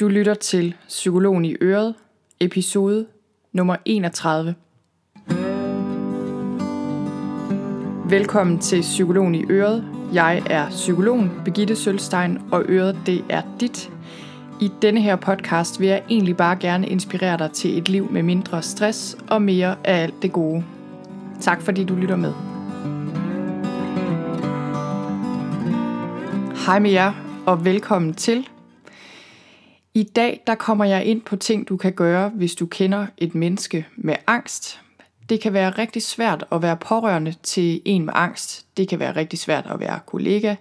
Du lytter til Psykologen i Øret, episode nummer 31. Velkommen til Psykologen i Øret. Jeg er psykologen Begitte Sølstein, og Øret det er dit. I denne her podcast vil jeg egentlig bare gerne inspirere dig til et liv med mindre stress og mere af alt det gode. Tak fordi du lytter med. Hej med jer, og velkommen til. I dag der kommer jeg ind på ting, du kan gøre, hvis du kender et menneske med angst. Det kan være rigtig svært at være pårørende til en med angst. Det kan være rigtig svært at være kollega,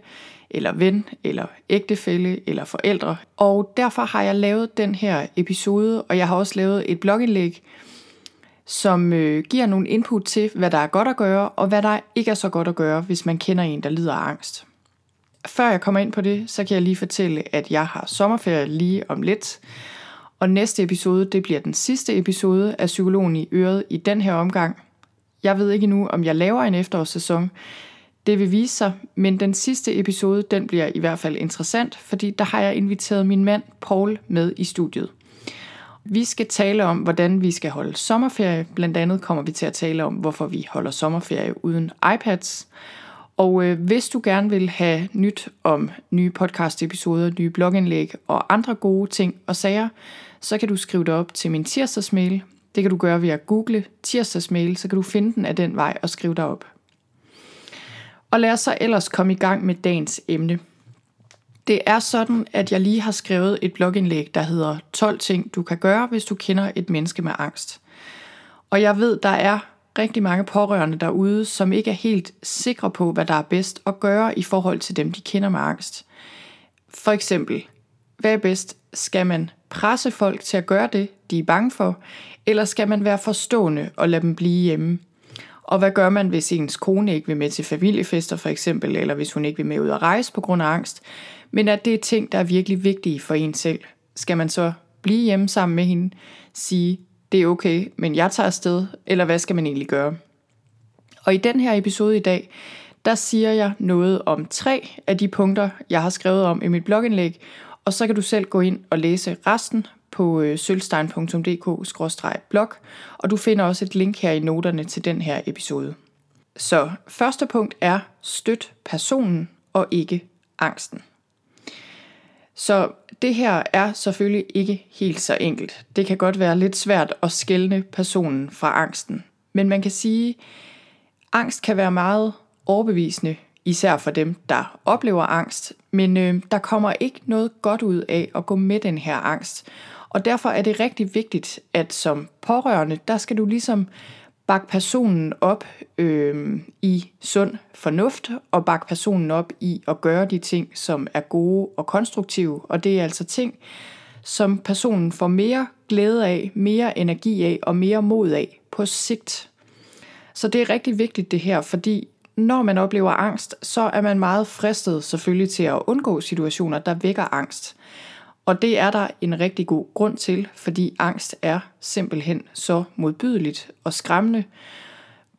eller ven, eller ægtefælle, eller forældre. Og derfor har jeg lavet den her episode, og jeg har også lavet et blogindlæg, som øh, giver nogle input til, hvad der er godt at gøre, og hvad der ikke er så godt at gøre, hvis man kender en, der lider af angst. Før jeg kommer ind på det, så kan jeg lige fortælle, at jeg har sommerferie lige om lidt. Og næste episode, det bliver den sidste episode af Psykologen i Øret i den her omgang. Jeg ved ikke endnu, om jeg laver en efterårssæson. Det vil vise sig, men den sidste episode, den bliver i hvert fald interessant, fordi der har jeg inviteret min mand Paul med i studiet. Vi skal tale om, hvordan vi skal holde sommerferie. Blandt andet kommer vi til at tale om, hvorfor vi holder sommerferie uden iPads. Og øh, hvis du gerne vil have nyt om nye podcast-episoder, nye blogindlæg og andre gode ting og sager, så kan du skrive det op til min tirsdagsmail. Det kan du gøre ved at google tirsdagsmail, så kan du finde den af den vej og skrive dig op. Og lad os så ellers komme i gang med dagens emne. Det er sådan, at jeg lige har skrevet et blogindlæg, der hedder 12 ting, du kan gøre, hvis du kender et menneske med angst. Og jeg ved, der er rigtig mange pårørende derude, som ikke er helt sikre på, hvad der er bedst at gøre i forhold til dem, de kender med angst. For eksempel, hvad er bedst? Skal man presse folk til at gøre det, de er bange for, eller skal man være forstående og lade dem blive hjemme? Og hvad gør man, hvis ens kone ikke vil med til familiefester for eksempel, eller hvis hun ikke vil med ud at rejse på grund af angst, men at det er ting, der er virkelig vigtige for en selv? Skal man så blive hjemme sammen med hende, sige, det er okay, men jeg tager afsted, eller hvad skal man egentlig gøre? Og i den her episode i dag, der siger jeg noget om tre af de punkter, jeg har skrevet om i mit blogindlæg, og så kan du selv gå ind og læse resten på øh, sølvstein.dk-blog, og du finder også et link her i noterne til den her episode. Så første punkt er støt personen og ikke angsten. Så det her er selvfølgelig ikke helt så enkelt. Det kan godt være lidt svært at skelne personen fra angsten. Men man kan sige, at angst kan være meget overbevisende, især for dem, der oplever angst. Men øh, der kommer ikke noget godt ud af at gå med den her angst. Og derfor er det rigtig vigtigt, at som pårørende, der skal du ligesom bakke personen op øh, i sund fornuft, og bakke personen op i at gøre de ting, som er gode og konstruktive. Og det er altså ting, som personen får mere glæde af, mere energi af og mere mod af på sigt. Så det er rigtig vigtigt det her, fordi når man oplever angst, så er man meget fristet selvfølgelig til at undgå situationer, der vækker angst. Og det er der en rigtig god grund til, fordi angst er simpelthen så modbydeligt og skræmmende.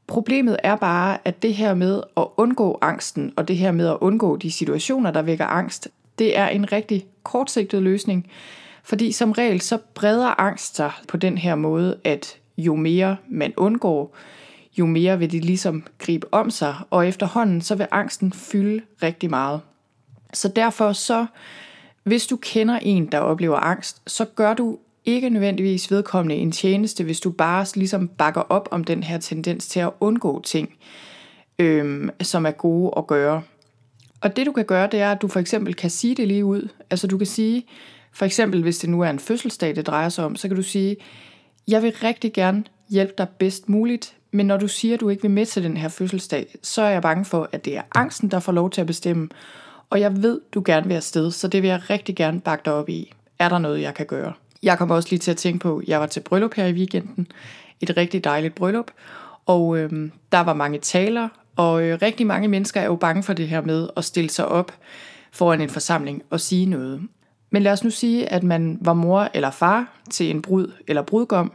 Problemet er bare, at det her med at undgå angsten, og det her med at undgå de situationer, der vækker angst, det er en rigtig kortsigtet løsning. Fordi som regel så breder angst sig på den her måde, at jo mere man undgår, jo mere vil det ligesom gribe om sig, og efterhånden så vil angsten fylde rigtig meget. Så derfor så hvis du kender en, der oplever angst, så gør du ikke nødvendigvis vedkommende en tjeneste, hvis du bare ligesom bakker op om den her tendens til at undgå ting, øhm, som er gode at gøre. Og det du kan gøre, det er, at du for eksempel kan sige det lige ud. Altså du kan sige, for eksempel hvis det nu er en fødselsdag, det drejer sig om, så kan du sige, jeg vil rigtig gerne hjælpe dig bedst muligt, men når du siger, at du ikke vil med til den her fødselsdag, så er jeg bange for, at det er angsten, der får lov til at bestemme, og jeg ved, du gerne vil afsted, så det vil jeg rigtig gerne bakke dig op i. Er der noget, jeg kan gøre? Jeg kommer også lige til at tænke på, at jeg var til bryllup her i weekenden. Et rigtig dejligt bryllup. Og øhm, der var mange taler, og øh, rigtig mange mennesker er jo bange for det her med at stille sig op foran en forsamling og sige noget. Men lad os nu sige, at man var mor eller far til en brud eller brudgom,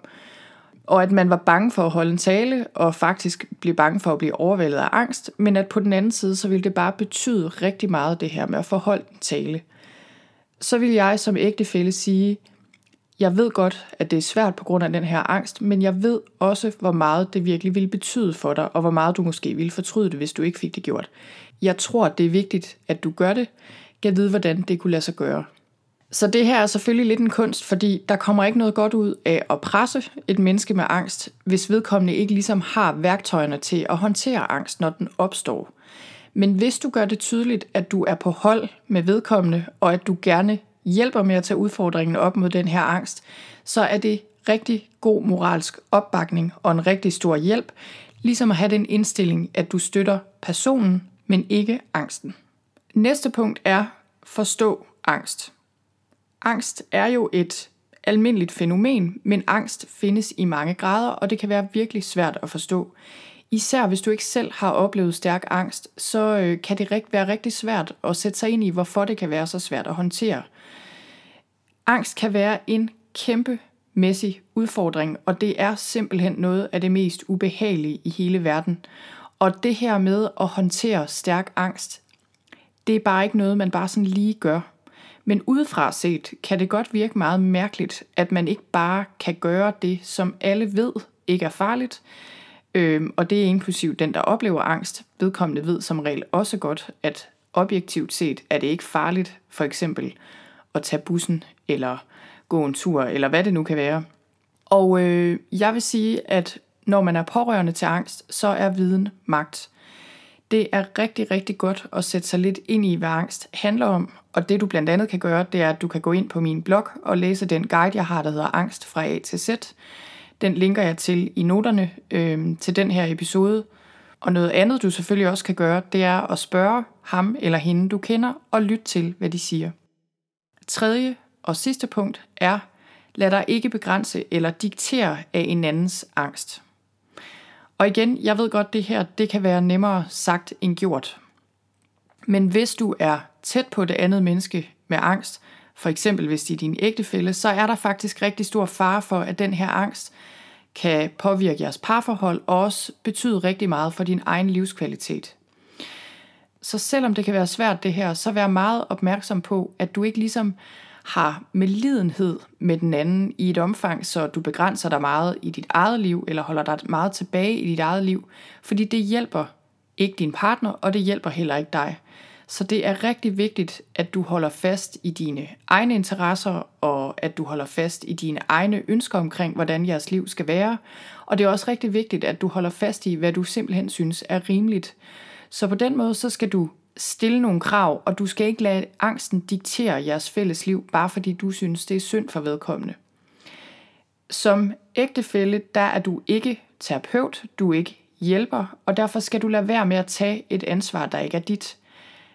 og at man var bange for at holde en tale, og faktisk blev bange for at blive overvældet af angst, men at på den anden side, så ville det bare betyde rigtig meget det her med at forholde en tale. så vil jeg som ægtefælle sige, jeg ved godt, at det er svært på grund af den her angst, men jeg ved også, hvor meget det virkelig ville betyde for dig, og hvor meget du måske ville fortryde det, hvis du ikke fik det gjort. Jeg tror, det er vigtigt, at du gør det. Jeg ved, hvordan det kunne lade sig gøre. Så det her er selvfølgelig lidt en kunst, fordi der kommer ikke noget godt ud af at presse et menneske med angst, hvis vedkommende ikke ligesom har værktøjerne til at håndtere angst, når den opstår. Men hvis du gør det tydeligt, at du er på hold med vedkommende, og at du gerne hjælper med at tage udfordringen op mod den her angst, så er det rigtig god moralsk opbakning og en rigtig stor hjælp, ligesom at have den indstilling, at du støtter personen, men ikke angsten. Næste punkt er forstå angst. Angst er jo et almindeligt fænomen, men angst findes i mange grader, og det kan være virkelig svært at forstå. Især hvis du ikke selv har oplevet stærk angst, så øh, kan det være rigtig svært at sætte sig ind i, hvorfor det kan være så svært at håndtere. Angst kan være en kæmpe mæssig udfordring, og det er simpelthen noget af det mest ubehagelige i hele verden. Og det her med at håndtere stærk angst, det er bare ikke noget, man bare sådan lige gør. Men udefra set kan det godt virke meget mærkeligt, at man ikke bare kan gøre det, som alle ved ikke er farligt, øhm, og det er inklusiv den, der oplever angst. Vedkommende ved som regel også godt, at objektivt set er det ikke farligt, for eksempel at tage bussen, eller gå en tur, eller hvad det nu kan være. Og øh, jeg vil sige, at når man er pårørende til angst, så er viden magt. Det er rigtig, rigtig godt at sætte sig lidt ind i, hvad angst handler om. Og det du blandt andet kan gøre, det er, at du kan gå ind på min blog og læse den guide, jeg har, der hedder Angst fra A til Z. Den linker jeg til i noterne øh, til den her episode. Og noget andet, du selvfølgelig også kan gøre, det er at spørge ham eller hende, du kender, og lytte til, hvad de siger. Tredje og sidste punkt er, lad dig ikke begrænse eller diktere af en andens angst. Og igen, jeg ved godt, det her det kan være nemmere sagt end gjort. Men hvis du er tæt på det andet menneske med angst, for eksempel hvis det er din ægtefælle, så er der faktisk rigtig stor fare for, at den her angst kan påvirke jeres parforhold og også betyde rigtig meget for din egen livskvalitet. Så selvom det kan være svært det her, så vær meget opmærksom på, at du ikke ligesom har medlidenhed med den anden i et omfang, så du begrænser dig meget i dit eget liv, eller holder dig meget tilbage i dit eget liv, fordi det hjælper ikke din partner, og det hjælper heller ikke dig. Så det er rigtig vigtigt, at du holder fast i dine egne interesser, og at du holder fast i dine egne ønsker omkring, hvordan jeres liv skal være. Og det er også rigtig vigtigt, at du holder fast i, hvad du simpelthen synes er rimeligt. Så på den måde, så skal du stille nogle krav, og du skal ikke lade angsten diktere jeres fælles liv, bare fordi du synes, det er synd for vedkommende. Som ægtefælle, der er du ikke terapeut, du er ikke hjælper, og derfor skal du lade være med at tage et ansvar, der ikke er dit.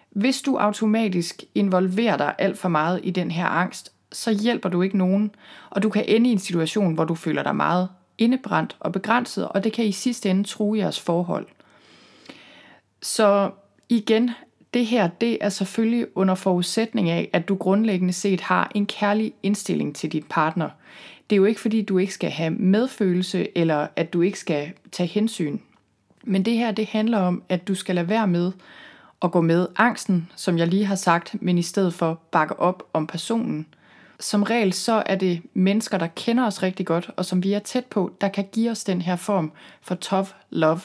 Hvis du automatisk involverer dig alt for meget i den her angst, så hjælper du ikke nogen, og du kan ende i en situation, hvor du føler dig meget indebrændt og begrænset, og det kan i sidste ende true jeres forhold. Så igen, det her, det er selvfølgelig under forudsætning af, at du grundlæggende set har en kærlig indstilling til dit partner. Det er jo ikke fordi, du ikke skal have medfølelse, eller at du ikke skal tage hensyn. Men det her, det handler om, at du skal lade være med at gå med angsten, som jeg lige har sagt, men i stedet for bakke op om personen. Som regel så er det mennesker, der kender os rigtig godt, og som vi er tæt på, der kan give os den her form for tough love.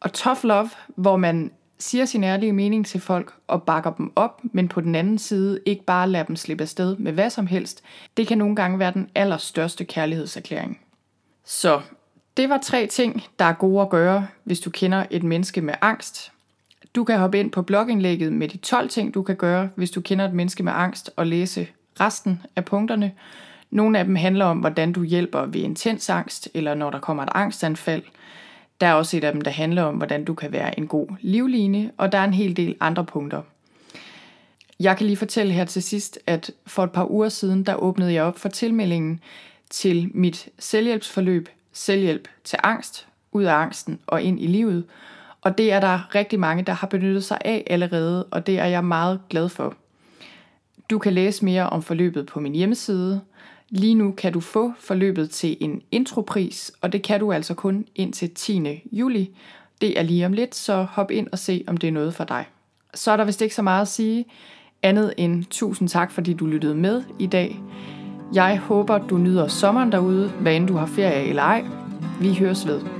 Og tough love, hvor man siger sin ærlige mening til folk og bakker dem op, men på den anden side ikke bare lader dem slippe afsted med hvad som helst, det kan nogle gange være den allerstørste kærlighedserklæring. Så det var tre ting, der er gode at gøre, hvis du kender et menneske med angst. Du kan hoppe ind på blogindlægget med de 12 ting, du kan gøre, hvis du kender et menneske med angst, og læse resten af punkterne. Nogle af dem handler om, hvordan du hjælper ved intens angst, eller når der kommer et angstanfald – der er også et af dem, der handler om, hvordan du kan være en god livline, og der er en hel del andre punkter. Jeg kan lige fortælle her til sidst, at for et par uger siden, der åbnede jeg op for tilmeldingen til mit selvhjælpsforløb, selvhjælp til angst, ud af angsten og ind i livet. Og det er der rigtig mange, der har benyttet sig af allerede, og det er jeg meget glad for. Du kan læse mere om forløbet på min hjemmeside, Lige nu kan du få forløbet til en intropris, og det kan du altså kun indtil 10. juli. Det er lige om lidt, så hop ind og se, om det er noget for dig. Så er der vist ikke så meget at sige, andet end tusind tak, fordi du lyttede med i dag. Jeg håber, du nyder sommeren derude, hvad end du har ferie eller ej. Vi høres ved.